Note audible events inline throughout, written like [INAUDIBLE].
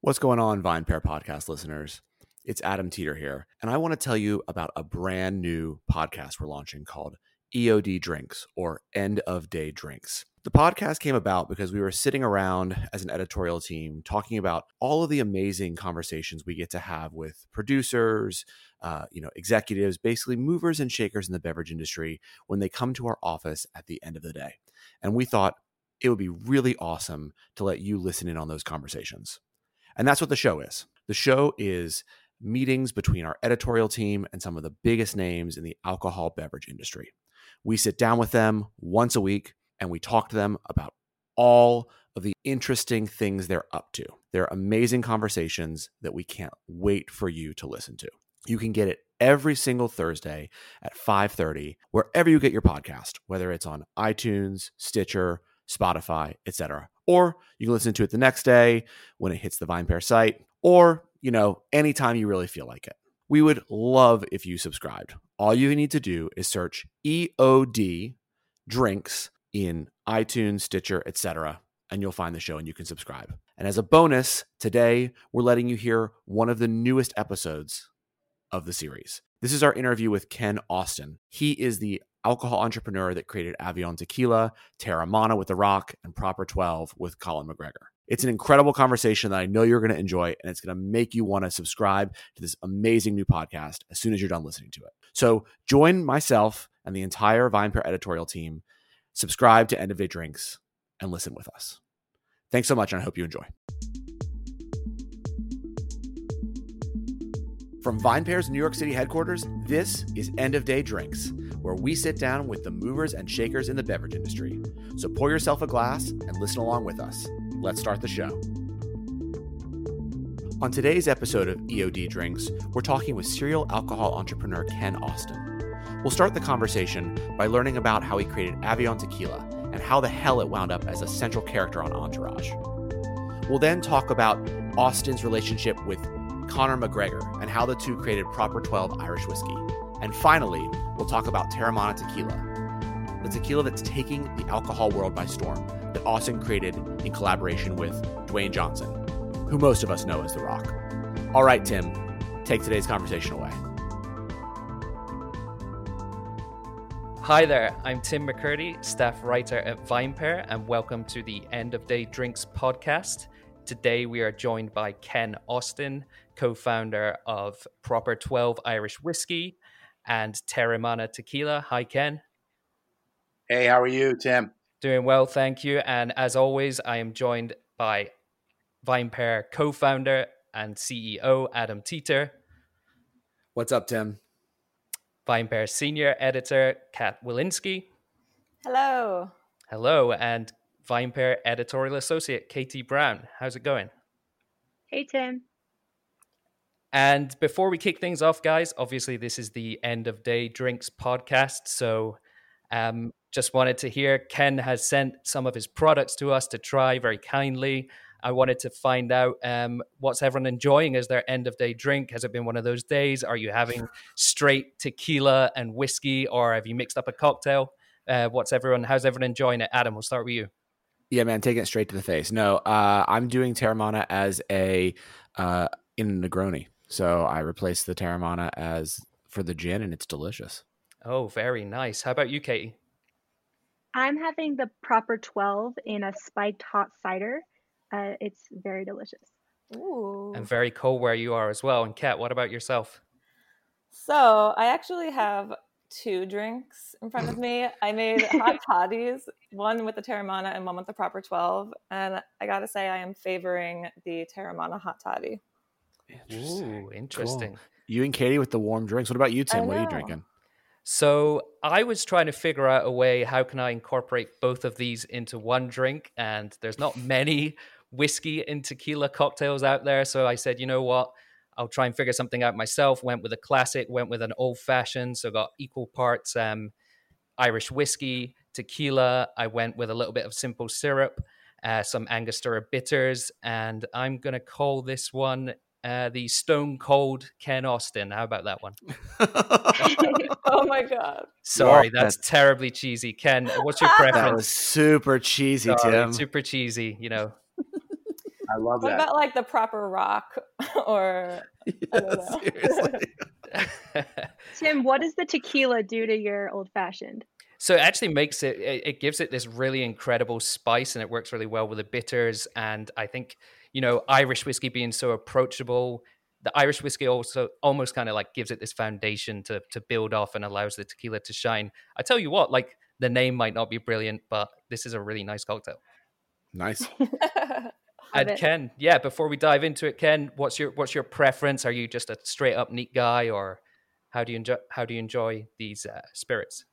What's going on, VinePair podcast listeners? It's Adam Teeter here, and I want to tell you about a brand new podcast we're launching called EOD Drinks or End of Day Drinks. The podcast came about because we were sitting around as an editorial team talking about all of the amazing conversations we get to have with producers, uh, you know, executives, basically movers and shakers in the beverage industry when they come to our office at the end of the day. And we thought it would be really awesome to let you listen in on those conversations. And that's what the show is. The show is meetings between our editorial team and some of the biggest names in the alcohol beverage industry. We sit down with them once a week and we talk to them about all of the interesting things they're up to. They're amazing conversations that we can't wait for you to listen to. You can get it every single Thursday at 5:30 wherever you get your podcast, whether it's on iTunes, Stitcher, Spotify, etc. Or you can listen to it the next day when it hits the VinePair site or, you know, anytime you really feel like it. We would love if you subscribed. All you need to do is search EOD drinks in iTunes, Stitcher, etc., and you'll find the show and you can subscribe. And as a bonus, today we're letting you hear one of the newest episodes of the series. This is our interview with Ken Austin. He is the alcohol entrepreneur that created Avion Tequila, Teremana with The Rock, and Proper 12 with Conor McGregor. It's an incredible conversation that I know you're going to enjoy, and it's going to make you want to subscribe to this amazing new podcast as soon as you're done listening to it. So join myself and the entire VinePair editorial team, subscribe to End of Day Drinks, and listen with us. Thanks so much, and I hope you enjoy. From VinePair's New York City headquarters, this is End of Day Drinks, where we sit down with the movers and shakers in the beverage industry. So pour yourself a glass and listen along with us. Let's start the show. On today's episode of EOD Drinks, we're talking with serial alcohol entrepreneur Ken Austin. We'll start the conversation by learning about how he created Avion Tequila and how the hell it wound up as a central character on Entourage. We'll then talk about Austin's relationship with Conor McGregor and how the two created Proper 12 Irish whiskey. And finally, we'll talk about Teremana Tequila, the tequila that's taking the alcohol world by storm that Austin created in collaboration with Dwayne Johnson, who most of us know as The Rock. All right, Tim, take today's conversation away. Hi there, I'm Tim McCurdy, staff writer at VinePair, and welcome to the End of Day Drinks podcast. Today we are joined by Ken Austin, co founder of Proper 12 Irish Whiskey and Teremana Tequila. Hi, Ken. Hey, how are you, Tim? Doing well, thank you. And as always, I am joined by VinePair co founder and CEO Adam Teeter. What's up, Tim? VinePair senior editor Kat Wolinski. Hello. Hello. And VinePair editorial associate Katie Brown. How's it going? Hey, Tim. And before we kick things off, guys, obviously this is the end of day drinks podcast. So um, just wanted to hear Ken has sent some of his products to us to try very kindly. I wanted to find out um, what's everyone enjoying as their end of day drink. Has it been one of those days? Are you having straight tequila and whiskey, or have you mixed up a cocktail? Uh, what's everyone? How's everyone enjoying it? Adam, we'll start with you. Yeah, man, taking it straight to the face. No, uh, I'm doing Teremana as a uh, in a Negroni. So I replaced the Teremana as for the gin, and it's delicious. Oh, very nice. How about you, Katie? I'm having the proper 12 in a spiked hot cider. Uh, it's very delicious. Ooh. And very cold where you are as well. And Kat, what about yourself? So I actually have two drinks in front of me. [LAUGHS] I made hot toddies, one with the Teremana and one with the proper 12. And I gotta say, I am favoring the Teremana hot toddy. Interesting. Ooh, interesting. Cool. You and Katie with the warm drinks. What about you, Tim? What are you drinking? So I was trying to figure out a way how can I incorporate both of these into one drink, and there's not [LAUGHS] many whiskey and tequila cocktails out there. So I said, you know what? I'll try and figure something out myself. Went with a classic, went with an old fashioned, so got equal parts um, Irish whiskey, tequila. I went with a little bit of simple syrup, uh, some Angostura bitters, and I'm gonna call this one uh, the Stone Cold Ken Austin. How about that one? [LAUGHS] oh my god! Sorry, that's, that's terribly cheesy. Ken, what's your preference? [LAUGHS] That was super cheesy, Sorry, Tim. Super cheesy. You know. I love What that. about like the proper rock [LAUGHS] or I don't know. seriously. Tim, what does the tequila do to your old fashioned? So it actually makes it, it, it gives it this really incredible spice and it works really well with the bitters. And I think, you know, Irish whiskey being so approachable, the Irish whiskey also almost kind of like gives it this foundation to, to build off and allows the tequila to shine. I tell you what, like the name might not be brilliant, but this is a really nice cocktail. nice. [LAUGHS] And it. Ken, yeah, before we dive into it, Ken, what's your what's your preference? Are you just a straight up neat guy, or how do you enjoy how do you enjoy these uh, spirits?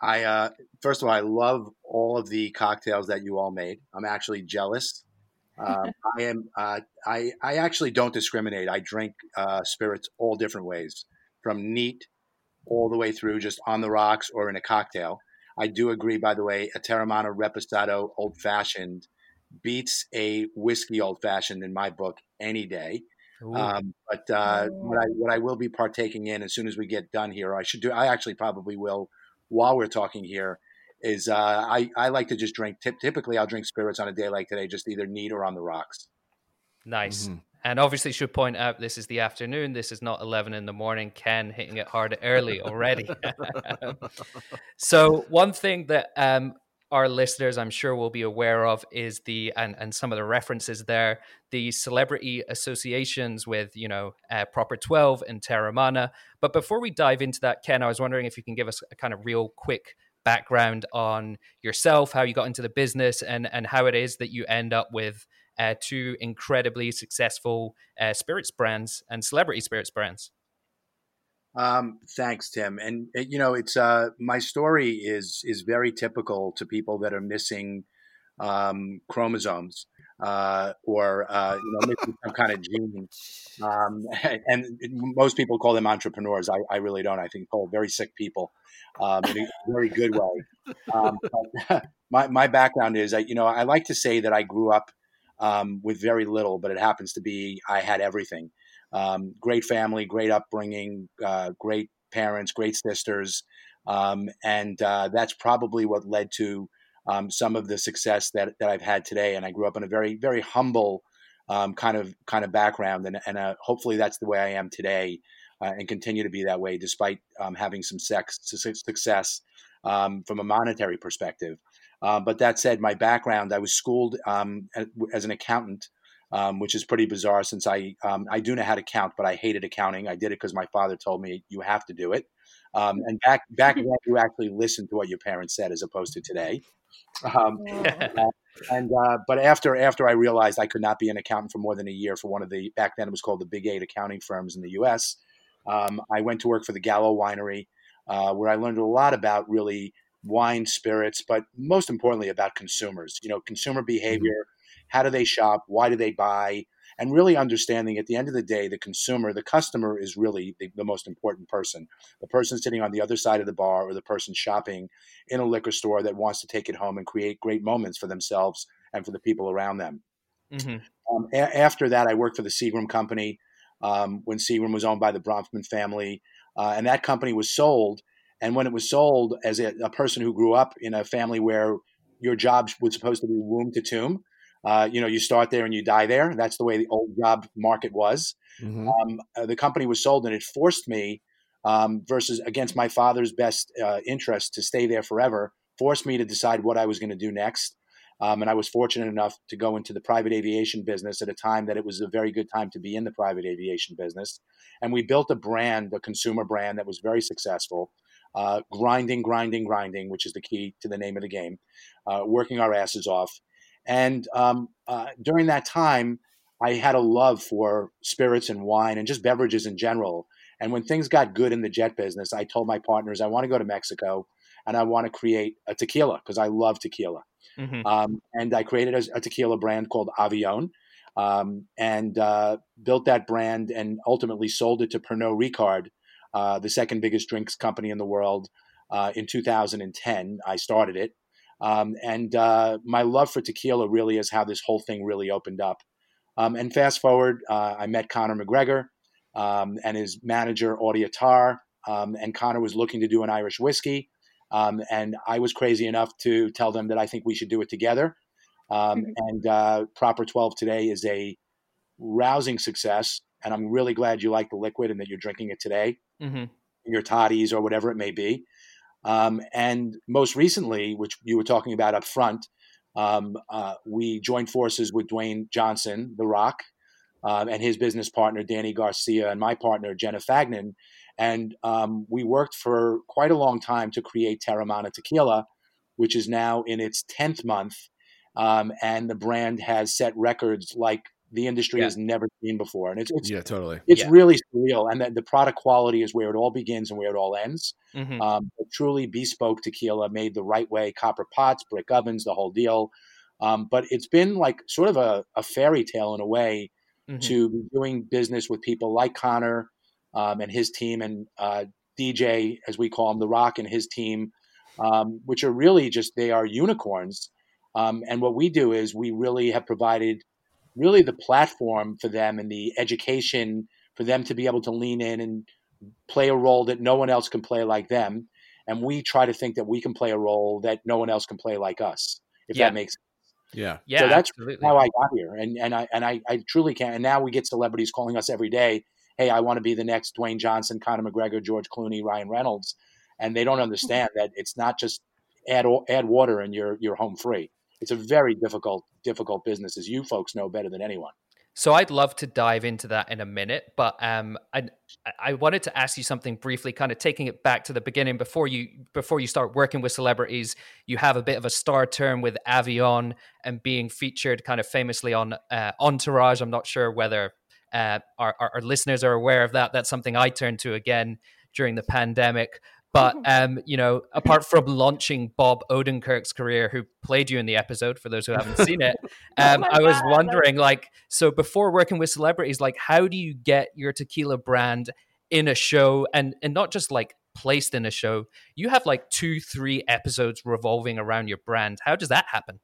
I uh, first of all, I love all of the cocktails that you all made. I'm actually jealous. Um, I am. Uh, I I actually don't discriminate. I drink uh, spirits all different ways, from neat all the way through just on the rocks or in a cocktail. I do agree, by the way, a Teremana Reposado Old Fashioned beats a whiskey Old Fashioned in my book any day. Um, but uh, what I what I will be partaking in as soon as we get done here, I should do. I actually probably will while we're talking here. Is uh, I I like to just drink. Tip, typically, I'll drink spirits on a day like today, just either neat or on the rocks. Nice. Mhm. And obviously, should point out this is the afternoon. This is not eleven in the morning. Ken hitting it hard early already. [LAUGHS] so one thing that um, our listeners, I'm sure, will be aware of is the and and some of the references there, the celebrity associations with you know uh, Proper Twelve and Teremana. But before we dive into that, Ken, I was wondering if you can give us a kind of real quick background on yourself, how you got into the business, and and how it is that you end up with uh, two incredibly successful uh, spirits brands and celebrity spirits brands. Um, thanks, Tim. And uh, you know, it's uh, my story is is very typical to people that are missing um, chromosomes uh, or uh, you know missing some kind of gene. [LAUGHS] Um, and most people call them entrepreneurs. I, I really don't. I think call very sick people um, in a very good way. Um, [LAUGHS] my my background is, I, you know, I like to say that I grew up um, with very little, but it happens to be I had everything. Um, great family, great upbringing, uh, great parents, great sisters, um, and uh, that's probably what led to um, some of the success that, that I've had today. And I grew up in a very very humble um, kind of kind of background, and, and uh, hopefully that's the way I am today, uh, and continue to be that way despite um, having some sex, success um, from a monetary perspective. Uh, but that said, my background, I was schooled um, as an accountant um, which is pretty bizarre since I um, I do know how to count, but I hated accounting. I did it because my father told me you have to do it. Um, and back back [LAUGHS] then, you actually listened to what your parents said as opposed to today. Um, uh, [LAUGHS] and uh, but after after I realized I could not be an accountant for more than a year for one of the back then it was called the Big Eight accounting firms in the U.S. Um, I went to work for the Gallo Winery, uh, where I learned a lot about really wine, spirits, but most importantly about consumers. You know, consumer behavior how do they shop why do they buy and really understanding at the end of the day the consumer the customer is really the, the, most important person. The person sitting on the other side of the bar or the person shopping in a liquor store that wants to take it home and create great moments for themselves and for the people around them. Mm-hmm. um, a- after that i worked for the seagram company um, when seagram was owned by the bronfman family uh, and that company was sold. And when it was sold as a, a person who grew up in a family where your job was supposed to be womb to tomb uh, you know, you start there and you die there. That's the way the old job market was. Mm-hmm. Um, uh, the company was sold, and it forced me, um, versus against my father's best uh, interest, to stay there forever. Forced me to decide what I was going to do next. Um, and I was fortunate enough to go into the private aviation business at a time that it was a very good time to be in the private aviation business. And we built a brand, a consumer brand that was very successful. Uh, grinding, grinding, grinding, which is the key to the name of the game. Uh, working our asses off. And um, uh, during that time, I had a love for spirits and wine and just beverages in general. And when things got good in the jet business, I told my partners, I want to go to Mexico and I want to create a tequila because I love tequila. Mm-hmm. Um, and I created a, a, tequila brand called Avion um, and uh, built that brand and ultimately sold it to Pernod Ricard, uh, the second biggest drinks company in the world, uh, in 2010. I started it. Um, and uh, my love for tequila really is how this whole thing really opened up. Um, and fast forward, uh, I met Conor McGregor um, and his manager, Audie Attar. Um, and Conor was looking to do an Irish whiskey. Um, and I was crazy enough to tell them that I think we should do it together. Um, Mhm. And uh, Proper 12 today is a rousing success. And I'm really glad you like the liquid and that you're drinking it today, hmm your toddies or whatever it may be. Um, and most recently, which you were talking about up front, um, uh, we joined forces with Dwayne Johnson, The Rock, um, and his business partner, Dany Garcia, and my partner, Jenna Fagnan. And um, we worked for quite a long time to create Teremana Tequila, which is now in its 10th month. Um, and the brand has set records like the industry Yeah. has never seen before. And it's, it's, Yeah, totally. it's Yeah. really surreal. And the, the product quality is where it all begins and where it all ends. hmm Um, truly bespoke tequila made the right way, copper pots, brick ovens, the whole deal. Um, but it's been like sort of a, a fairy tale in a way hmm to be doing business with people like Conor um, and his team and uh, DJ, as we call him, The Rock and his team, um, which are really just, they are unicorns. Um, and what we do is we really have provided really the platform for them and the education for them to be able to lean in and play a role that no one else can play like them. And we try to think that we can play a role that no one else can play like us, if Yeah. that makes Yeah. Yeah, so that's absolutely. how I got here, and and I and I, I truly can. And now we get celebrities calling us every day. Hey, I want to be the next Dwayne Johnson, Conor McGregor, George Clooney, Ryan Reynolds, and they don't understand that it's not just add add water and you're you're home free. It's a very difficult difficult business, as you folks know better than anyone. So I'd love to dive into that in a minute, but um, I I wanted to ask you something briefly, kind of taking it back to the beginning before you before you start working with celebrities. You have a bit of a star term with Avion and being featured kind of famously on uh, Entourage. I'm not sure whether uh, our, our our listeners are aware of that. That's something I turned to again during the pandemic. But [LAUGHS] um, you know, apart from launching Bob Odenkirk's career, who played you in the episode, for those who haven't seen it, [LAUGHS] Oh um, my I was God, wondering, like, so before working with celebrities, like, how do you get your tequila brand in a show, and and not just like placed in a show? You have like two, three episodes revolving around your brand. How does that happen?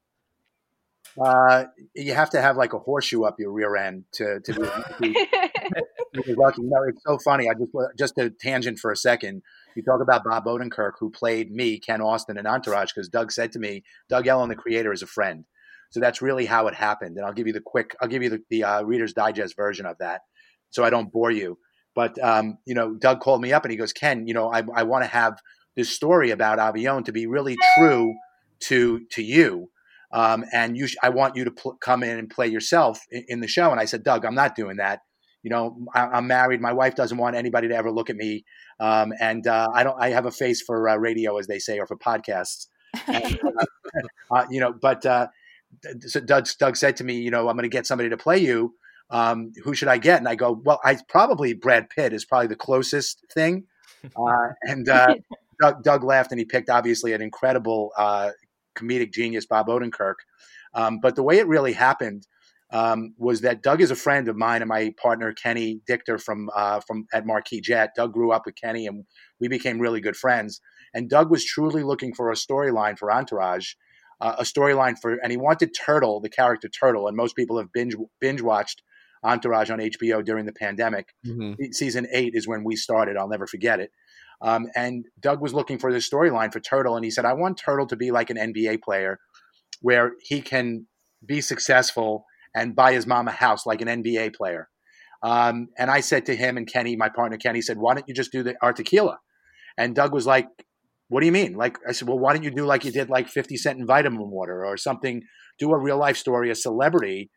Uh, you have to have like a horseshoe up your rear end to to be, [LAUGHS] to be lucky. No, it's so funny. I just just a tangent for a second. You talk about Bob Odenkirk, who played me, Ken Austin, in Entourage, because Doug said to me, Doug Ellin, the creator, is a friend. So that's really how it happened. And I'll give you the quick, I'll give you the, the uh, Reader's Digest version of that, so I don't bore you. But um, you know, Doug called me up and he goes, Ken, you know, I, I want to have this story about Avion to be really true to to you. Um, and you, sh- I want you to pl- come in and play yourself in, in the show. And I said, Doug, I'm not doing that. You know, I, I'm married. My wife doesn't want anybody to ever look at me, um, and uh, I don't. I have a face for uh, radio, as they say, or for podcasts. And, [LAUGHS] uh, uh, you know, but uh, so Doug, Doug said to me, you know, I'm going to get somebody to play you. Um, who should I get? And I go, well, I probably Brad Pitt is probably the closest thing. Uh, and uh, [LAUGHS] Doug, Doug laughed and he picked obviously an incredible uh, comedic genius, Bob Odenkirk. Um, but the way it really happened um, was that Doug is a friend of mine and my partner Kenny Dichter from uh, from at Marquis Jet. Doug grew up with Kenny and we became really good friends. And Doug was truly looking for a storyline for Entourage, uh, a storyline for, and he wanted Turtle, the character Turtle. And most people have binge binge watched Entourage on HBO during the pandemic. Mm-hmm. Season eight is when we started. I'll never forget it. Um, and Doug was looking for this storyline for Turtle, and he said, "I want Turtle to be like an NBA player, where he can be successful and buy his mom a house like an NBA player." Um, and I said to him and Kenny, my partner Kenny, said, "Why don't you just do the our tequila?" And Doug was like, "What do you mean?" Like I said, "Well, why don't you do like you did like Fifty Cent and Vitamin Water or something? Do a real life story, a celebrity."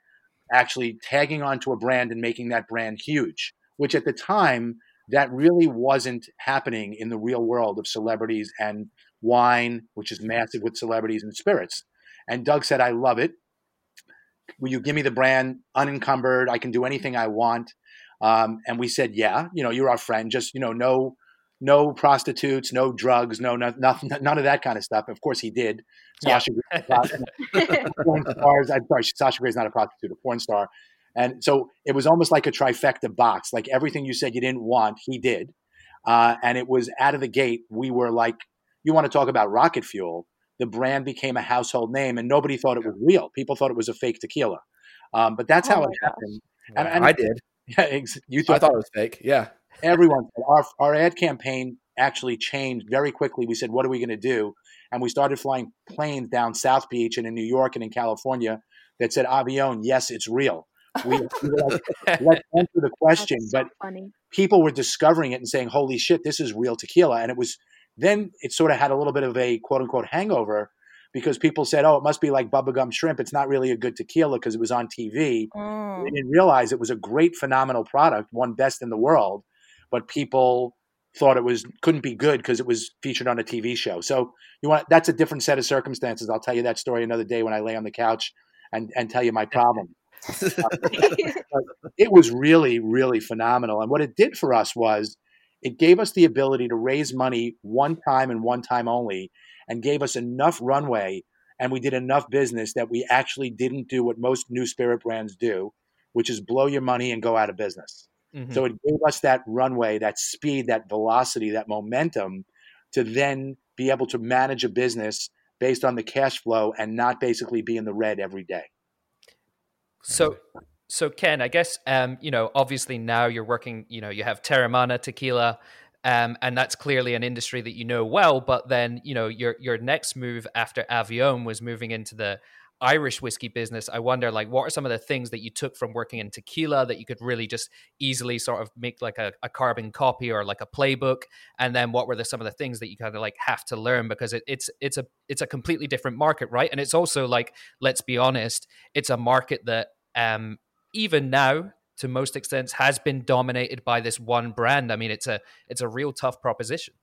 actually tagging onto a brand and making that brand huge, which at the time that really wasn't happening in the real world of celebrities and wine, which is massive with celebrities and spirits. And Doug said, I love it. Will you give me the brand unencumbered? I can do anything I want. Um, and we said, yeah, you know, you're our friend. Just, you know, no, no prostitutes, no drugs, no, no nothing, [LAUGHS] none of that kind of stuff. Of course he did. Yeah. Sasha [LAUGHS] porn stars. I'm sorry, Sasha Grey's not a prostitute, a porn star. And so it was almost like a trifecta box. Like everything you said you didn't want, he did. Uh, and it was out of the gate. We were like, you want to talk about rocket fuel? The brand became a household name, and nobody thought it was real. People thought it was a fake tequila. Um, but that's Oh how it gosh. happened. Wow. and- I did. [LAUGHS] Yeah, ex- you I thought, thought it was fake. Yeah. everyone our our ad campaign actually changed very quickly. We said, what are we going to do? And we started flying planes down South Beach and in New York and in California that said, Avion, yes, it's real. We, we like, [LAUGHS] let's answer the question. So but funny. people were discovering it and saying, holy shit, this is real tequila. And it was then it sort of had a little bit of a quote unquote hangover because people said, oh, it must be like bubblegum shrimp. It's not really a good tequila because it was on TV. Mm. They didn't realize it was a great, phenomenal product, one best in the world, but people thought it was couldn't be good because it was featured on a TV show. So you want that's a different set of circumstances. I'll tell you that story another day when I lay on the couch and and tell you my problem. [LAUGHS] it was really, really phenomenal. And what it did for us was it gave us the ability to raise money one time and one time only, and gave us enough runway and we did enough business that we actually didn't do what most new spirit brands do, which is blow your money and go out of business. Mhm. So it gave us that runway, that speed, that velocity, that momentum to then be able to manage a business based on the cash flow and not basically be in the red every day. So, so Ken, I guess um, you know, obviously now you're working. You know, you have Teremana Tequila, um, and that's clearly an industry that you know well. But then, you know, your your next move after Avion was moving into the Irish whiskey business. I wonder, like, what are some of the things that you took from working in tequila that you could really just easily sort of make like a, a carbon copy or like a playbook? And then, what were the some of the things that you kind of like have to learn because it, it's it's a it's a completely different market, right? And it's also like, let's be honest, it's a market that um, even now to most extents has been dominated by this one brand. I mean, it's a it's a real tough proposition.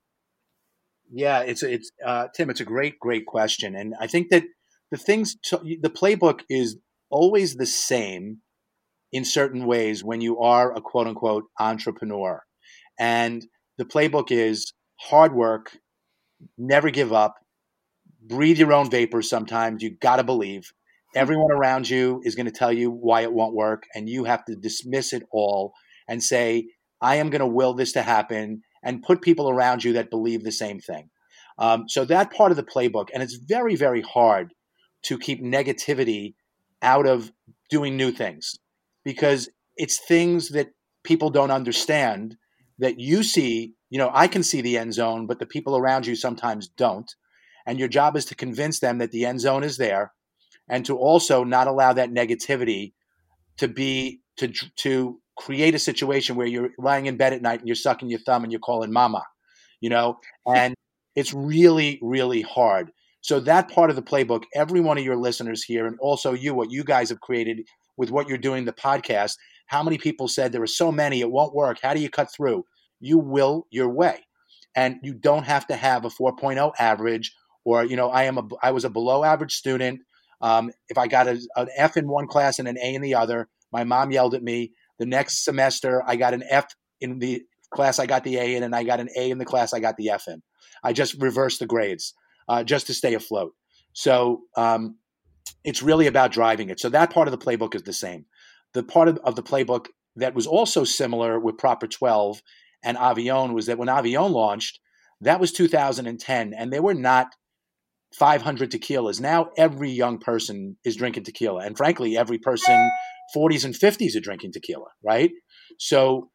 Yeah, it's it's uh, Tim. It's a great, great question, and I think that the things to, the playbook is always the same in certain ways when you are a quote unquote entrepreneur, and the playbook is hard work, never give up, breathe your own vapors. Sometimes you got to believe. Everyone around you is going to tell you why it won't work, and you have to dismiss it all and say, "I am going to will this to happen." and put people around you that believe the same thing. Um, so that part of the playbook, and it's very, very hard to keep negativity out of doing new things because it's things that people don't understand that you see. You know, I can see the end zone, but the people around you sometimes don't. And your job is to convince them that the end zone is there and to also not allow that negativity to be to to create a situation where you're lying in bed at night and you're sucking your thumb and you're calling mama, you know, and it's really, really hard. So that part of the playbook, every one of your listeners here, and also you, what you guys have created with what you're doing, the podcast, how many people said there are so many, it won't work. How do you cut through? You will your way. And you don't have to have a 4.0 average or, you know, I am a, I was a below average student. Um, if I got a, an F in one class and an A in the other, my mom yelled at me. The next semester, I got an F in the class I got the A in, and I got an A in the class I got the F in. I just reversed the grades uh, just to stay afloat. So um, it's really about driving it. So that part of the playbook is the same. The part of, of the playbook that was also similar with Proper 12 and Avion was that when Avion launched, that was 2010, and they were not 500 tequilas. Now every young person is drinking tequila, and frankly, every person 40s and 50s are drinking tequila, right? So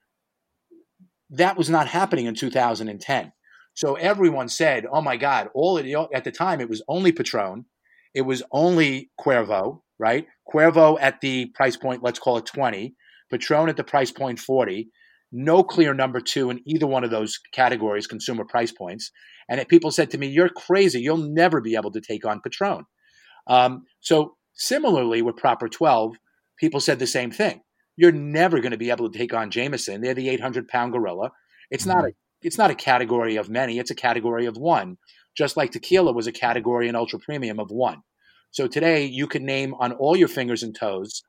that was not happening in 2010. So everyone said, "Oh my God!" All it, at the time, it was only Patron, it was only Cuervo, right? Cuervo at the price point, let's call it 20. Patron at the price point 40. No clear number two in either one of those categories, consumer price points. And people said to me, "You're crazy. You'll never be able to take on Patron." Um, so similarly, with Proper 12, people said the same thing. You're never going to be able to take on Jameson. They're the 800 pound gorilla. It's not a it's not a category of many. It's a category of one. Just like tequila was a category in ultra premium of one. So today you can name on all your fingers and toes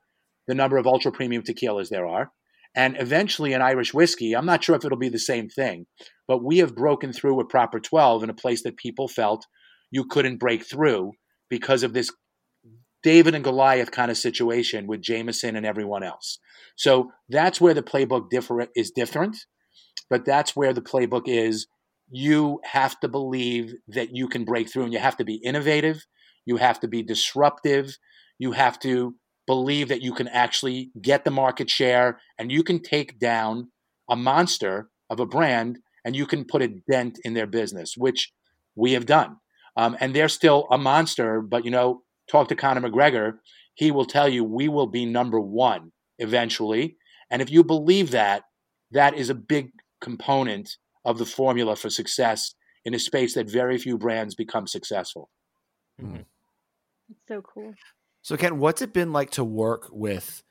the number of ultra premium tequilas there are. And eventually in Irish whiskey, I'm not sure if it'll be the same thing, but we have broken through with proper 12 in a place that people felt you couldn't break through because of this David and Goliath kind of situation with Jameson and everyone else. So that's where the playbook differ- is different, but that's where the playbook is. You have to believe that you can break through and you have to be innovative, you have to be disruptive, you have to believe that you can actually get the market share and you can take down a monster of a brand and you can put a dent in their business, which we have done. Um, and they're still a monster, but you know, talk to Conor McGregor, he will tell you we will be number one eventually. And if you believe that, that is a big component of the formula for success in a space that very few brands become successful. Mm-hmm. It's so cool. So, Ken, what's it been like to work with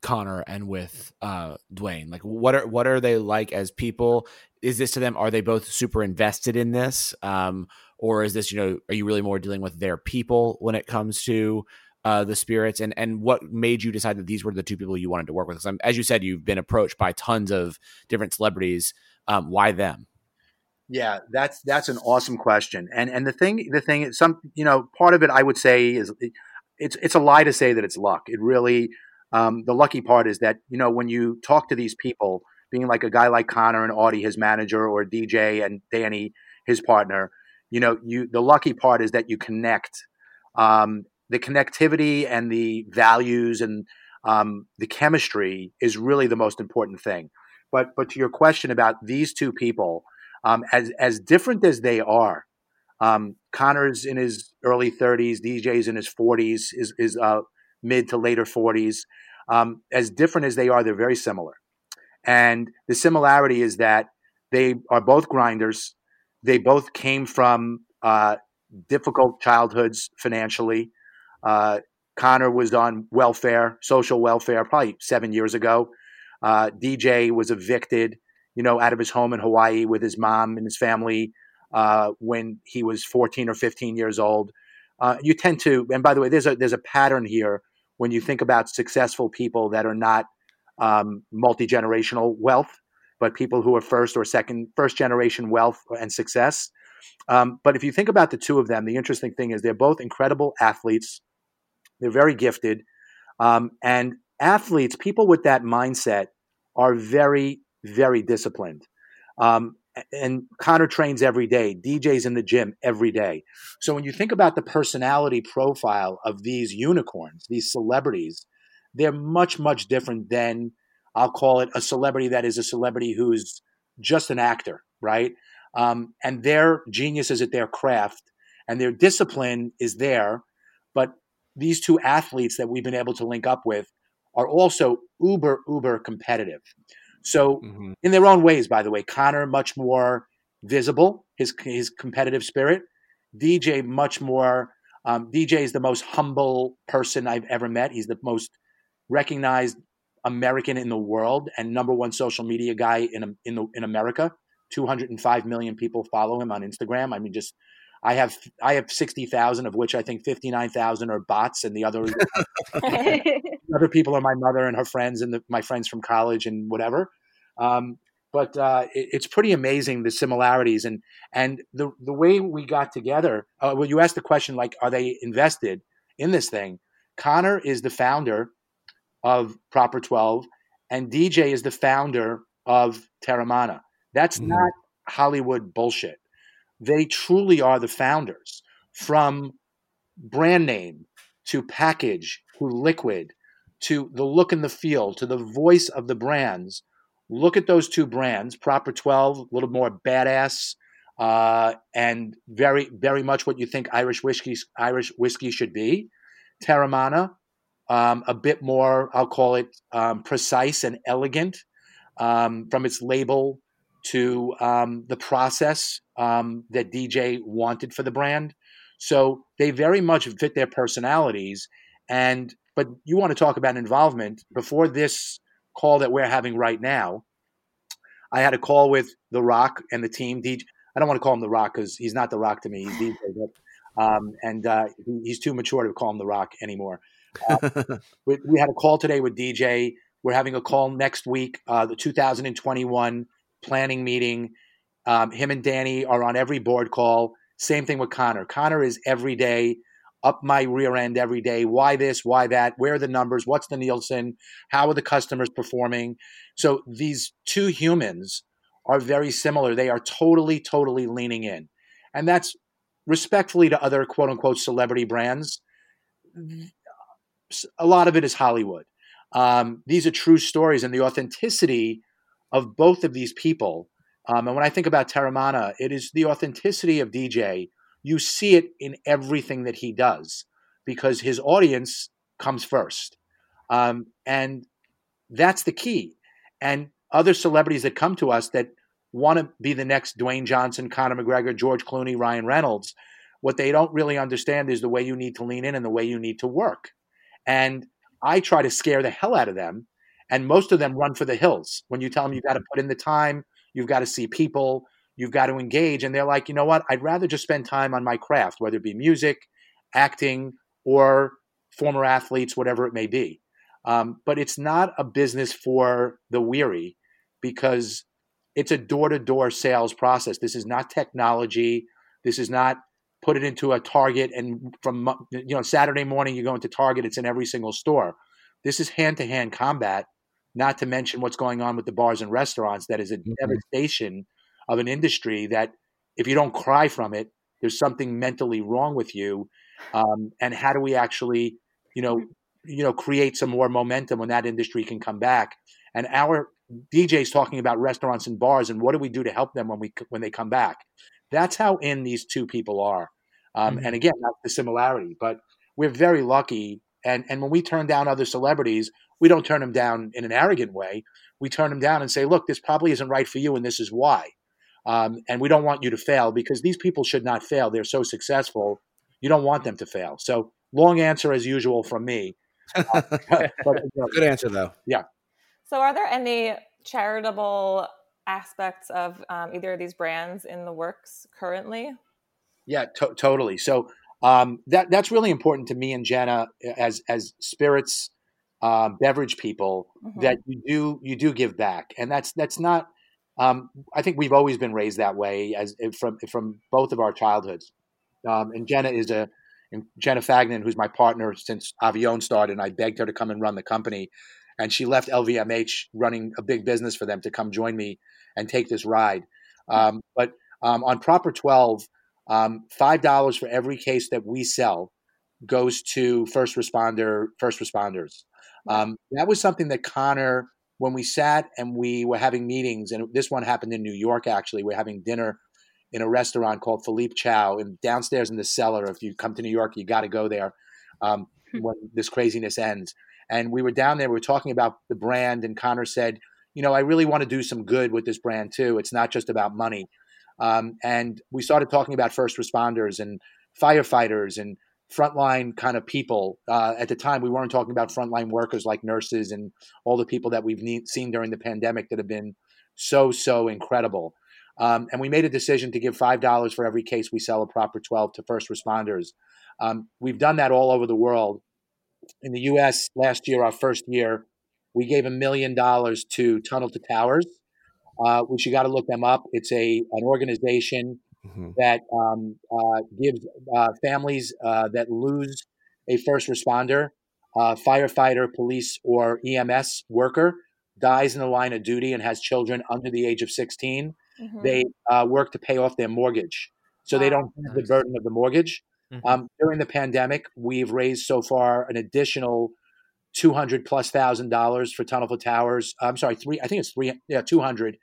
Conor and with uh, Dwayne? Like, what are what are they like as people? Is this to them? Are they both super invested in this, um, or is this you know? Are you really more dealing with their people when it comes to uh, the spirits? And and what made you decide that these were the two people you wanted to work with? Because as you said, you've been approached by tons of different celebrities. Um, why them? Yeah, that's that's an awesome question. And and the thing the thing some you know part of it I would say is it's it's a lie to say that it's luck. It really um, the lucky part is that you know when you talk to these people, being like a guy like Conor and Audie, his manager, or DJ and Dany, his partner, you know, you the lucky part is that you connect. Um, the connectivity and the values and um, the chemistry is really the most important thing. But but to your question about these two people, um, as as different as they are, um, Conor's in his early 30s, DJ's in his 40s, is is uh, mid to later 40s. Um, as different as they are, they're very similar. And the similarity is that they are both grinders. They both came from uh, difficult childhoods financially. Uh, Conor was on welfare, social welfare, probably seven years ago. Uh, DJ was evicted, you know, out of his home in Hawaii with his mom and his family uh, when he was 14 or 15 years old. Uh, you tend to, and by the way, there's a there's a pattern here when you think about successful people that are not um, multi generational wealth, but people who are first or second, first generation wealth and success. Um, but if you think about the two of them, the interesting thing is they're both incredible athletes. They're very gifted. Um, and athletes, people with that mindset, are very, very disciplined. Um, and Conor trains every day. DJ's in the gym every day. So when you think about the personality profile of these unicorns, these celebrities, they're much, much different than I'll call it a celebrity that is a celebrity who's just an actor, right? Um, and their genius is at their craft and their discipline is there. But these two athletes that we've been able to link up with are also uber, uber competitive. So, mm-hmm. in their own ways, by the way, Conor much more visible, his his competitive spirit. DJ much more. Um, DJ is the most humble person I've ever met. He's the most recognized American in the world and number one social media guy in in the, in America. 205 million people follow him on Instagram. I mean, just I have I have 60,000 of which I think 59,000 are bots and the other [LAUGHS] other people are my mother and her friends and the, my friends from college and whatever. Um, but uh, it, it's pretty amazing the similarities and and the the way we got together. Uh, well, you asked the question like, are they invested in this thing? Conor is the founder of Proper 12, and DJ is the founder of Teremana. That's mm. not Hollywood bullshit. They truly are the founders from brand name to package to liquid to the look and the feel to the voice of the brands. Look at those two brands, Proper 12, a little more badass, uh, and very, very much what you think Irish whiskey, Irish whiskey should be. Teremana, um, a bit more, I'll call it um, precise and elegant um, from its label to um, the process um, that DJ wanted for the brand. So they very much fit their personalities. And but you want to talk about involvement before this call that we're having right now. I had a call with The Rock and the team. DJ, I don't want to call him The Rock because he's not The Rock to me. He's DJ, but, um, and uh, he's too mature to call him The Rock anymore. Uh, [LAUGHS] we, we, had a call today with DJ. We're having a call next week, uh, the 2021 planning meeting. Um, him and Dany are on every board call. Same thing with Conor. Conor is every day up my rear end every day. Why this? Why that? Where are the numbers? What's the Nielsen? How are the customers performing? So these two humans are very similar. They are totally, totally leaning in. And that's respectfully to other quote unquote celebrity brands. A lot of it is Hollywood. Um, these are true stories, and the authenticity of both of these people Um, and when I think about Teremana, it is the authenticity of DJ. You see it in everything that he does because his audience comes first. Um, and that's the key. And other celebrities that come to us that want to be the next Dwayne Johnson, Conor McGregor, George Clooney, Ryan Reynolds, what they don't really understand is the way you need to lean in and the way you need to work. And I try to scare the hell out of them. And most of them run for the hills when you tell them you've got to put in the time, you've got to see people, you've got to engage. And they're like, you know what? I'd rather just spend time on my craft, whether it be music, acting, or former athletes, whatever it may be. Um, but it's not a business for the weary because it's a door to door sales process. This is not technology. This is not put it into a Target and from you know Saturday morning you go into Target, it's in every single store. This is hand to hand combat. Not to mention what's going on with the bars and restaurants. That is a mm-hmm. devastation of an industry that if you don't cry from it, there's something mentally wrong with you. Um, and how do we actually, you know, you know, create some more momentum when that industry can come back? And our DJs talking about restaurants and bars and what do we do to help them when we when they come back? That's how in these two people are. Um, mm-hmm. And again, that's the similarity. But we're very lucky. And and when we turn down other celebrities, we don't turn them down in an arrogant way. We turn them down and say, look, this probably isn't right for you, and this is why. Um, and we don't want you to fail because these people should not fail. They're so successful. You don't want them to fail. So long answer as usual from me. [LAUGHS] Uh, [LAUGHS] but, you know, Good answer though. Yeah. So are there any charitable aspects of um, either of these brands in the works currently? Yeah, to- totally. So um, that that's really important to me and Jenna as as spirits um, beverage people mm-hmm. that you do you do give back, and that's that's not. Um, I think we've always been raised that way as from from both of our childhoods. Um, and Jenna is a and Jenna Fagnan, who's my partner since Avion started, and I begged her to come and run the company, and she left LVMH running a big business for them to come join me and take this ride. Um, but um, on Proper 12, um, $5 for every case that we sell goes to first responder first responders. Um, that was something that Conor, when we sat and we were having meetings, and this one happened in New York actually, we're having dinner in a restaurant called Philippe Chow, and downstairs in the cellar. If you come to New York, you got to go there um, hmm. when this craziness ends. And we were down there, we were talking about the brand, and Conor said, you know, I really want to do some good with this brand too. It's not just about money. Um, and we started talking about first responders and firefighters and frontline kind of people. Uh, at the time, we weren't talking about frontline workers like nurses and all the people that we've seen during the pandemic that have been so, so incredible. Um, and we made a decision to give $5 for every case we sell a proper 12 to first responders. Um, we've done that all over the world. In the US last year, our first year, we gave a million dollars to Tunnel to Towers, uh, which you got to look them up. It's a an organization mm-hmm. that um, uh, gives uh, families uh, that lose a first responder, uh, firefighter, police, or EMS worker dies in the line of duty and has children under the age of 16. Mm-hmm. They uh, work to pay off their mortgage, so wow. they don't have the burden of the mortgage. Mm-hmm. Um, during the pandemic, we've raised so far an additional two hundred plus thousand dollars for Tunnel for Towers. I'm sorry, three. I think it's three. Yeah, two hundred.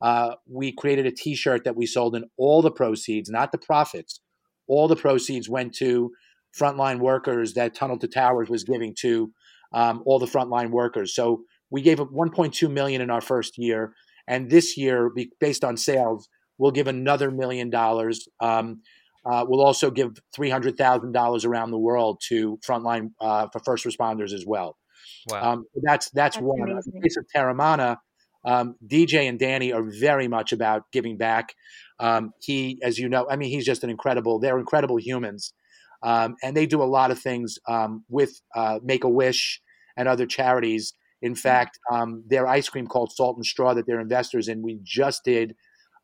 Uh, we created a T-shirt that we sold, and all the proceeds, not the profits, all the proceeds went to frontline workers that Tunnel to Towers was giving to um, all the frontline workers. So we gave 1.2 million in our first year, and this year, based on sales, we'll give another million dollars. Um, uh, we'll also give three hundred thousand dollars around the world to frontline uh, for first responders as well. Wow, um, that's that's, that's one. Amazing. In the case of Teremana, um, DJ and Dany are very much about giving back. Um, he, as you know, I mean, he's just an incredible. They're incredible humans, um, and they do a lot of things um, with uh, Make a Wish and other charities. In fact, um, their ice cream called Salt and Straw that they're investors in. We just did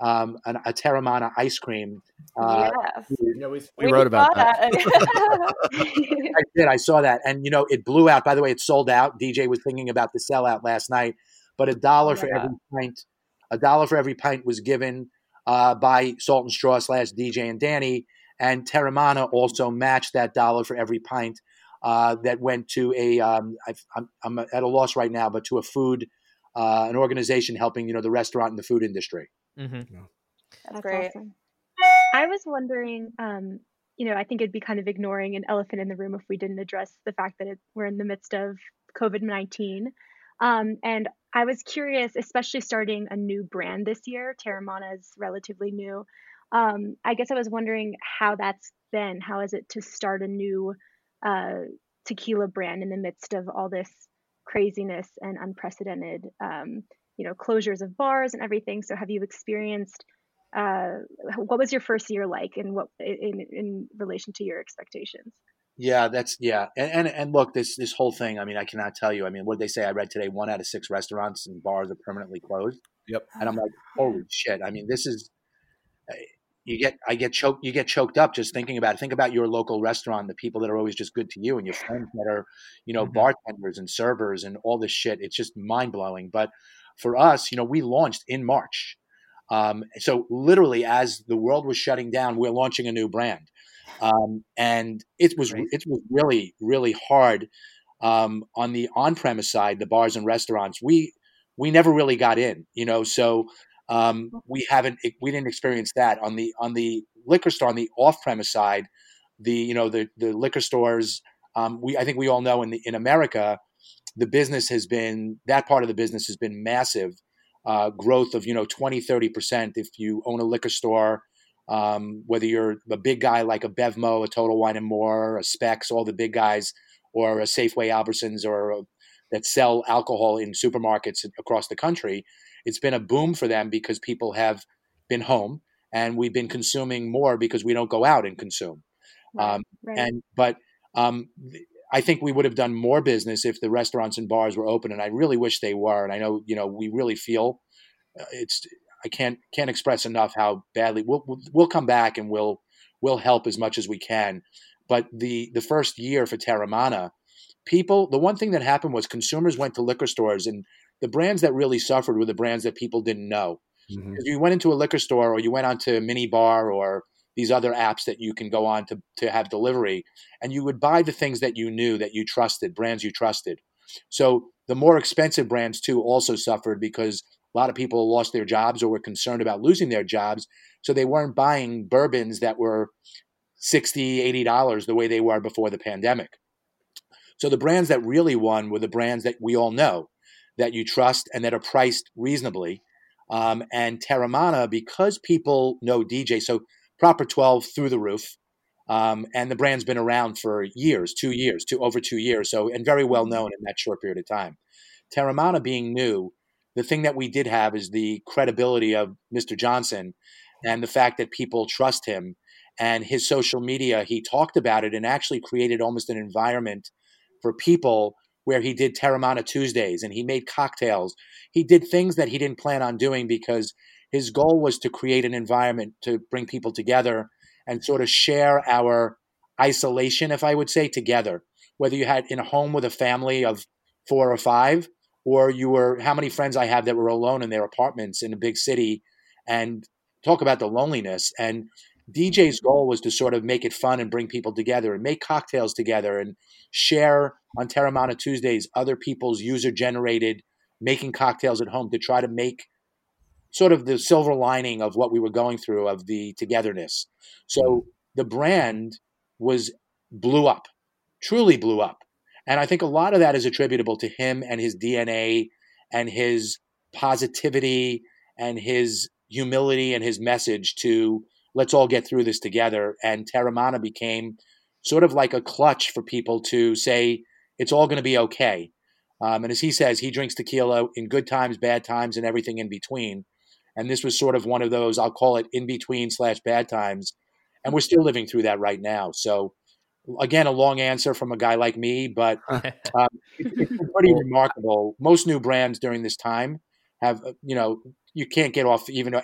um, an, a Teremana ice cream. Uh, yes. we, we, wrote about that. that. [LAUGHS] I did. I saw that, and you know, it blew out. By the way, it sold out. DJ was thinking about the sellout last night, but a dollar for every pint, a dollar for every pint was given uh, by Salt and Straw slash DJ and Dany, and Teremana also matched that dollar for every pint. Uh, that went to a. am um, I'm, I'm at a loss right now, but to a food uh, an organization helping you know the restaurant and the food industry. Mm-hmm. That's great. awesome. I was wondering, um, you know, I think it'd be kind of ignoring an elephant in the room if we didn't address the fact that it, we're in the midst of COVID 19. Um, and I was curious, especially starting a new brand this year, Teremana is relatively new. Um, I guess I was wondering how that's been. How is it to start a new uh, tequila brand in the midst of all this craziness and unprecedented, um, you know, closures of bars and everything? So, have you experienced uh, what was your first year like, and what in in relation to your expectations? Yeah, that's yeah, and, and and look, this this whole thing. I mean, I cannot tell you. I mean, what they say? I read today, one out of six restaurants and bars are permanently closed. Yep. And I'm like, holy shit! I mean, this is you get I get choked you get choked up just thinking about it. Think about your local restaurant, the people that are always just good to you, and your friends that are you know Mhm. bartenders and servers and all this shit. It's just mind blowing. But for us, you know, we launched in March. Um, so literally, as the world was shutting down, we're launching a new brand, um, and it was it was really really hard um, on the on premise side, the bars and restaurants. We we never really got in, you know. So um, we haven't we didn't experience that on the on the liquor store on the off premise side. The you know the the liquor stores. Um, we I think we all know in the in America, the business has been that part of the business has been massive uh, growth of you know 20 30 percent if you own a liquor store um, whether you're a big guy like a bevmo a total wine and more a specs all the big guys or a safeway albertsons or a, that sell alcohol in supermarkets across the country it's been a boom for them because people have been home and we've been consuming more because we don't go out and consume um, right. and but um, I think we would have done more business if the restaurants and bars were open, and I really wish they were. And I know, you know, we really feel uh, it's. I can't can't express enough how badly we'll we'll- we'll come back and we'll we'll help as much as we can. But the the first year for Teremana, people the one thing that happened was consumers went to liquor stores, and the brands that really suffered were the brands that people didn't know. Mhm. If you went into a liquor store or you went onto mini bar or these other apps that you can go on to, to have delivery, and you would buy the things that you knew that you trusted, brands you trusted. So the more expensive brands too also suffered because a lot of people lost their jobs or were concerned about losing their jobs. So they weren't buying bourbons that were 60 80 dollars the way they were before the pandemic. So the brands that really won were the brands that we all know that you trust and that are priced reasonably. Um, and Teremana, because people know DJ, so Proper 12 through the roof. Um, and the brand's been around for years, two years, two over two years, so and very well known in that short period of time. Teremana being new, the thing that we did have is the credibility of Mr. Johnson and the fact that people trust him and his social media. He talked about it and actually created almost an environment for people where he did Teremana Tuesdays and he made cocktails. He did things that he didn't plan on doing because his goal was to create an environment to bring people together and sort of share our isolation, if I would say, together. Whether you had in a home with a family of four or five, or you were how many friends I have that were alone in their apartments in a big city, and talk about the loneliness. And DJ's goal was to sort of make it fun and bring people together and make cocktails together and share on Teremana Tuesdays other people's user generated making cocktails at home to try to make sort of the silver lining of what we were going through of the togetherness. So mm. the brand was blew up, truly blew up. And I think a lot of that is attributable to him and his DNA and his positivity and his humility and his message to let's all get through this together. And Teremana became sort of like a clutch for people to say it's all going to be okay. Um, and as he says, he drinks tequila in good times, bad times, and everything in between. And this was sort of one of those, I'll call it in between slash bad times. And we're still living through that right now. So, again, a long answer from a guy like me, but [LAUGHS] um, it, it's pretty remarkable. Most new brands during this time have, uh, you know, you can't get off even uh,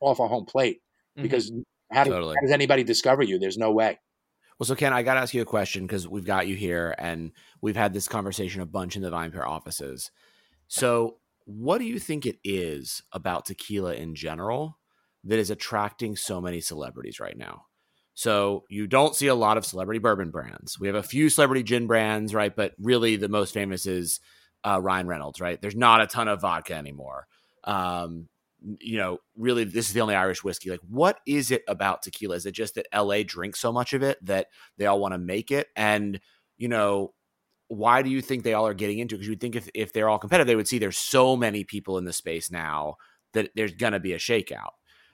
off a home plate Mhm. because how, do- Totally. how does anybody discover you? There's no way. Well, so Ken, I got to ask you a question because we've got you here and we've had this conversation a bunch in the VinePair offices. So, what do you think it is about tequila in general that is attracting so many celebrities right now? So, you don't see a lot of celebrity bourbon brands. We have a few celebrity gin brands, right? But really, the most famous is uh, Ryan Reynolds, right? There's not a ton of vodka anymore. Um, you know, really, this is the only Irish whiskey. Like, what is it about tequila? Is it just that LA drinks so much of it that they all want to make it? And, you know, why do you think they all are getting into it? Because you would think if, if they're all competitive, they would see there's so many people in the space now that there's going to be a shakeout.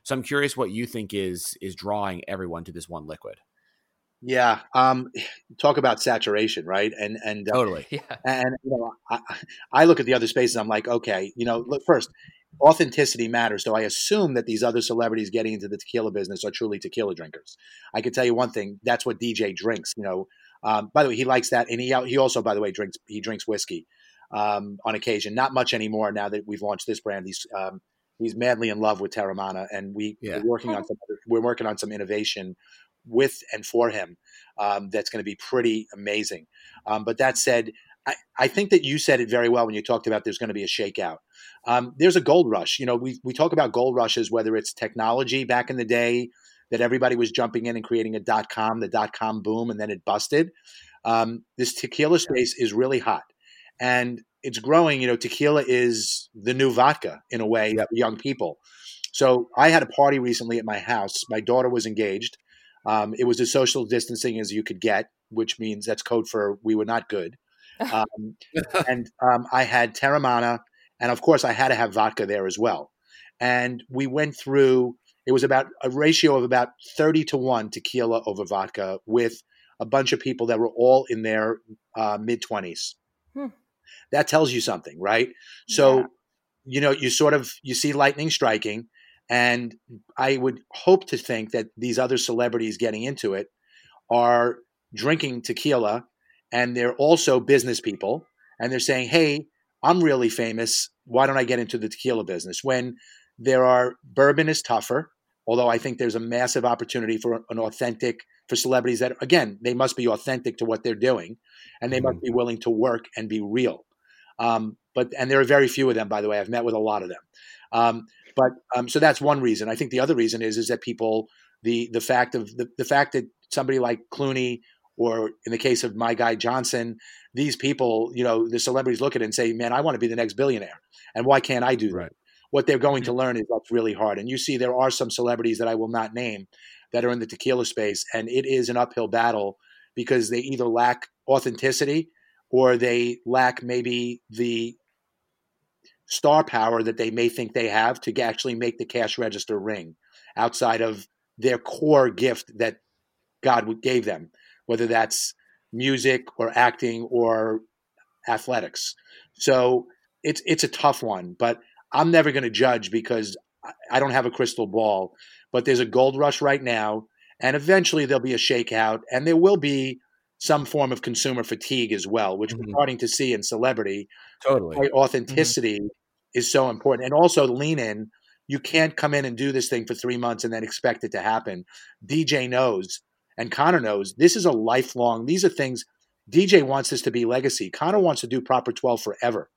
So I'm curious what you think is is drawing everyone to this one liquid. Yeah, um, [SIGHS] talk about saturation, right? And and uh, totally, [LAUGHS] yeah. And you know, I, I look at the other spaces. I'm like, okay, you know, look first, authenticity matters. So I assume that these other celebrities getting into the tequila business are truly tequila drinkers. I can tell you one thing: that's what DJ drinks. You know, um, by the way, he likes that, and he he also, by the way, drinks he drinks whiskey um, on occasion. Not much anymore now that we've launched this brand. He's um, he's madly in love with Teremana, and we, yeah. we're working on some we're working on some innovation with and for him um, that's going to be pretty amazing. Um, but that said, I, I, think that you said it very well when you talked about there's going to be a shakeout. Um, there's a gold rush. You know, we we talk about gold rushes, whether it's technology back in the day that everybody was jumping in and creating a dot com, the dot com boom, and then it busted. Um, this tequila space is really hot, and it's growing. You know, tequila is the new vodka in a way yep. for young people. So I had a party recently at my house. My daughter was engaged. Um, it was as social distancing as you could get, which means that's code for we were not good. [LAUGHS] Um, and um, I had Teremana, and of course I had to have vodka there as well. And we went through. It was about a ratio of about thirty to one tequila over vodka with a bunch of people that were all in their uh, mid twenties. That tells you something, right? So, yeah. you know, you sort of you see lightning striking, and I would hope to think that these other celebrities getting into it are drinking tequila, and they're also business people, and they're saying, "Hey, I'm really famous. Why don't I get into the tequila business?" When there are bourbon is tougher, although I think there's a massive opportunity for an authentic for celebrities that again they must be authentic to what they're doing and they must mm-hmm. be willing to work and be real um, but and there are very few of them, by the way. I've met with a lot of them. Um, but um, so that's one reason. I think the other reason is is that people the the fact of the, the fact that somebody like Clooney or in the case of my guy Johnson, these people, you know, the celebrities look at it and say, "Man, I want to be the next billionaire, and why can't I do that?" Right. What they're going to learn is that's really hard. And you see, there are some celebrities that I will not name that are in the tequila space, and it is an uphill battle because they either lack authenticity or they lack maybe the star power that they may think they have to actually make the cash register ring outside of their core gift that God gave them, whether that's music or acting or athletics. So it's it's a tough one, but I'm never going to judge because I don't have a crystal ball. But there's a gold rush right now, and eventually there'll be a shakeout, and there will be some form of consumer fatigue as well, which mm-hmm. we're starting to see in celebrity. Totally. Mm-hmm. Authenticity mm-hmm. is so important. And also lean in. You can't come in and do this thing for three months and then expect it to happen. DJ knows and Conor knows this is a lifelong, these are things DJ wants this to be legacy. Conor wants to do proper 12 forever.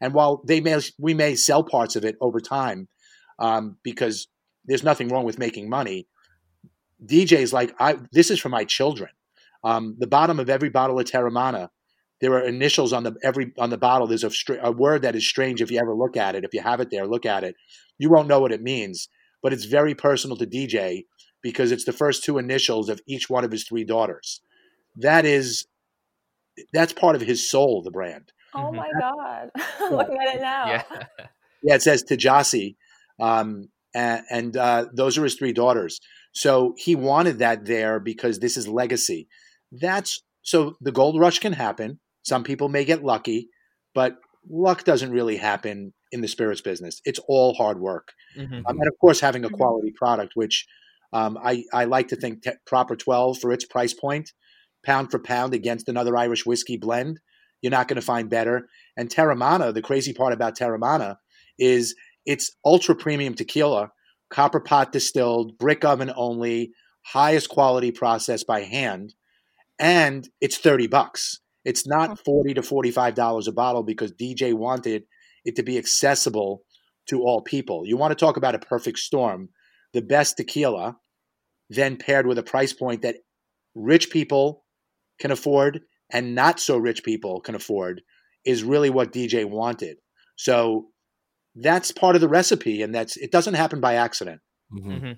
And while they may we may sell parts of it over time, um, because there's nothing wrong with making money, DJ's like, I this is for my children. Um, the bottom of every bottle of Teremana, there are initials on the every on the bottle. There's a, a word that is strange if you ever look at it. If you have it there, look at it. You won't know what it means, but it's very personal to DJ because it's the first two initials of each one of his three daughters. That is, that's part of his soul, the brand. Oh mm-hmm. my God! [LAUGHS] looking at it now. Yeah, [LAUGHS] yeah. It says Tajasi, um, and, and uh, those are his three daughters. So he wanted that there because this is legacy that's so the gold rush can happen. Some people may get lucky, but luck doesn't really happen in the spirits business. It's all hard work. Mm-hmm. Um, and of course, having a mm-hmm. quality product, which um, I, I like to think te- Proper 12 for its price point, pound for pound against another Irish whiskey blend, you're not going to find better. And Teremana, the crazy part about Teremana is it's ultra premium tequila, copper pot distilled, brick oven only, highest quality processed by hand and it's 30 bucks. It's not 40 to 45 dollars a bottle because DJ wanted it to be accessible to all people. You want to talk about a perfect storm. The best tequila then paired with a price point that rich people can afford and not so rich people can afford is really what DJ wanted. So that's part of the recipe, and that's it doesn't happen by accident. Mm-hmm. Mm-hmm.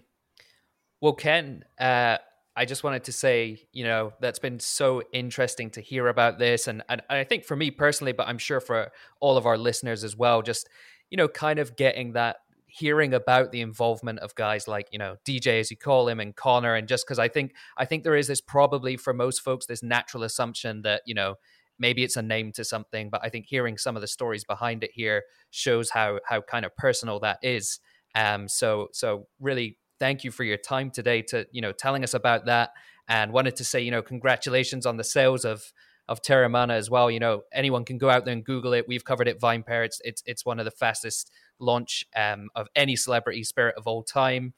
Well, Ken, uh, I just wanted to say, you know, that's been so interesting to hear about this, and, and I think for me personally, but I'm sure for all of our listeners as well, just you know, kind of getting that hearing about the involvement of guys like you know DJ as you call him and Conor. And just because I think I think there is this probably for most folks this natural assumption that you know maybe it's a name to something. But I think hearing some of the stories behind it here shows how how kind of personal that is. Um so so really thank you for your time today to you know telling us about that and wanted to say you know congratulations on the sales of of Teremana as well. You know, anyone can go out there and Google it. We've covered it. VinePair. It's it's it's one of the fastest launch um, of any celebrity spirit of all time.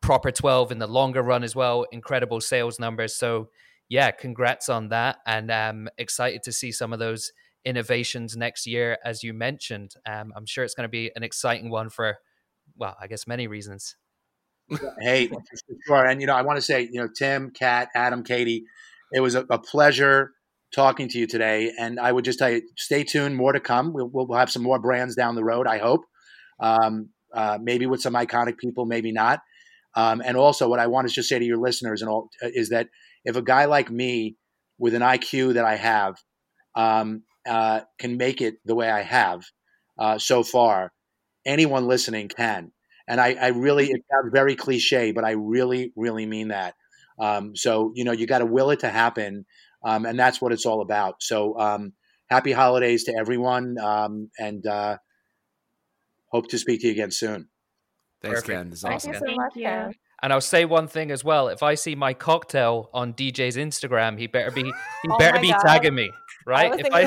Proper twelve in the longer run as well. Incredible sales numbers. So yeah, congrats on that, and um, excited to see some of those innovations next year, as you mentioned. Um, I'm sure it's going to be an exciting one for, well, I guess many reasons. Hey, [LAUGHS] sure. And you know, I want to say, you know, Tim, Kat, Adam, Katie, it was a, a pleasure talking to you today. And I would just tell you, stay tuned. More to come. We'll, we'll have some more brands down the road. I hope. Um, uh, maybe with some iconic people, maybe not. Um, and also, what I want to just say to your listeners and all uh, is that if a guy like me, with an IQ that I have, um, uh, can make it the way I have uh, so far, anyone listening can. And I, I really, it sounds very cliche, but I really, really mean that. Um, so you know, you got to will it to happen um, and that's what it's all about. So um, happy holidays to everyone, um, and uh, hope to speak to you again soon. Thanks, Perfect. Ken. This is awesome. Thank you so much, Ken. And I'll say one thing as well. If I see my cocktail on DJ's Instagram, he better be he oh better be God. tagging me, right? I if I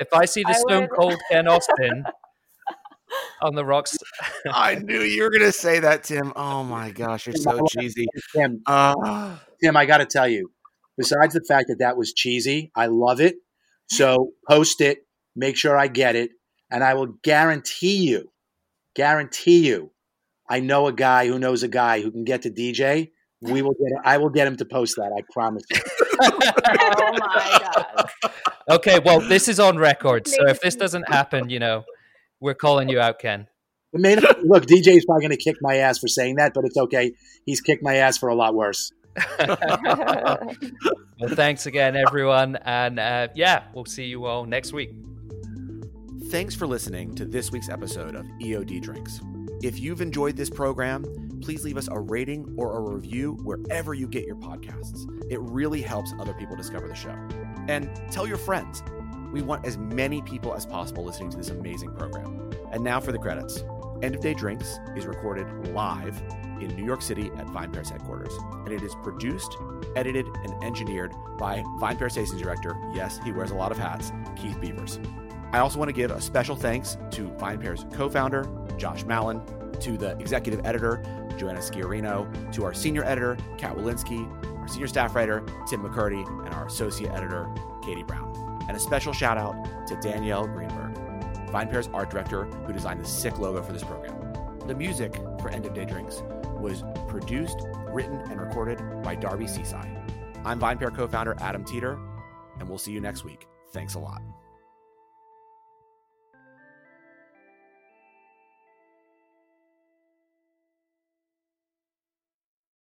if I see the I Stone would... Cold Ken Austin [LAUGHS] on the rocks, I knew you were gonna say that, Tim. [LAUGHS] Oh my gosh, you're so cheesy, Tim. Uh, Tim, I got to tell you, besides the fact that that was cheesy, I love it. So post it, make sure I get it, and I will guarantee you, guarantee you, I know a guy who knows a guy who can get to DJ. We will get. I will get him to post that. I promise you. [LAUGHS] oh my god. Okay, well, this is on record. So if this doesn't happen, you know, we're calling you out, Ken. Not, look, DJ is probably going to kick my ass for saying that, but it's okay. He's kicked my ass for a lot worse. [LAUGHS] [LAUGHS] well, thanks again, everyone. And uh, yeah, we'll see you all next week. Thanks for listening to this week's episode of EOD Drinks. If you've enjoyed this program, please leave us a rating or a review wherever you get your podcasts. It really helps other people discover the show. And tell your friends. We want as many people as possible listening to this amazing program. And now for the credits. End of Day Drinks is recorded live in New York City at Vine VinePair's headquarters. And it is produced, edited, and engineered by VinePair Station Director, yes, he wears a lot of hats, Keith Beavers. I also want to give a special thanks to Vine VinePair's co founder, Josh Malin, to the executive editor, Joanna Sciarrino, to our senior editor, Kat Wolinski, our senior staff writer, Tim McKirdy, and our associate editor, Katie Brown. And a special shout out to Danielle Greenberg, VinePair's art director, who designed the sick logo for this program. The music for End of Day Drinks was produced, written, and recorded by Darby Seaside. I'm VinePair co founder Adam Teeter, and we'll see you next week. Thanks a lot.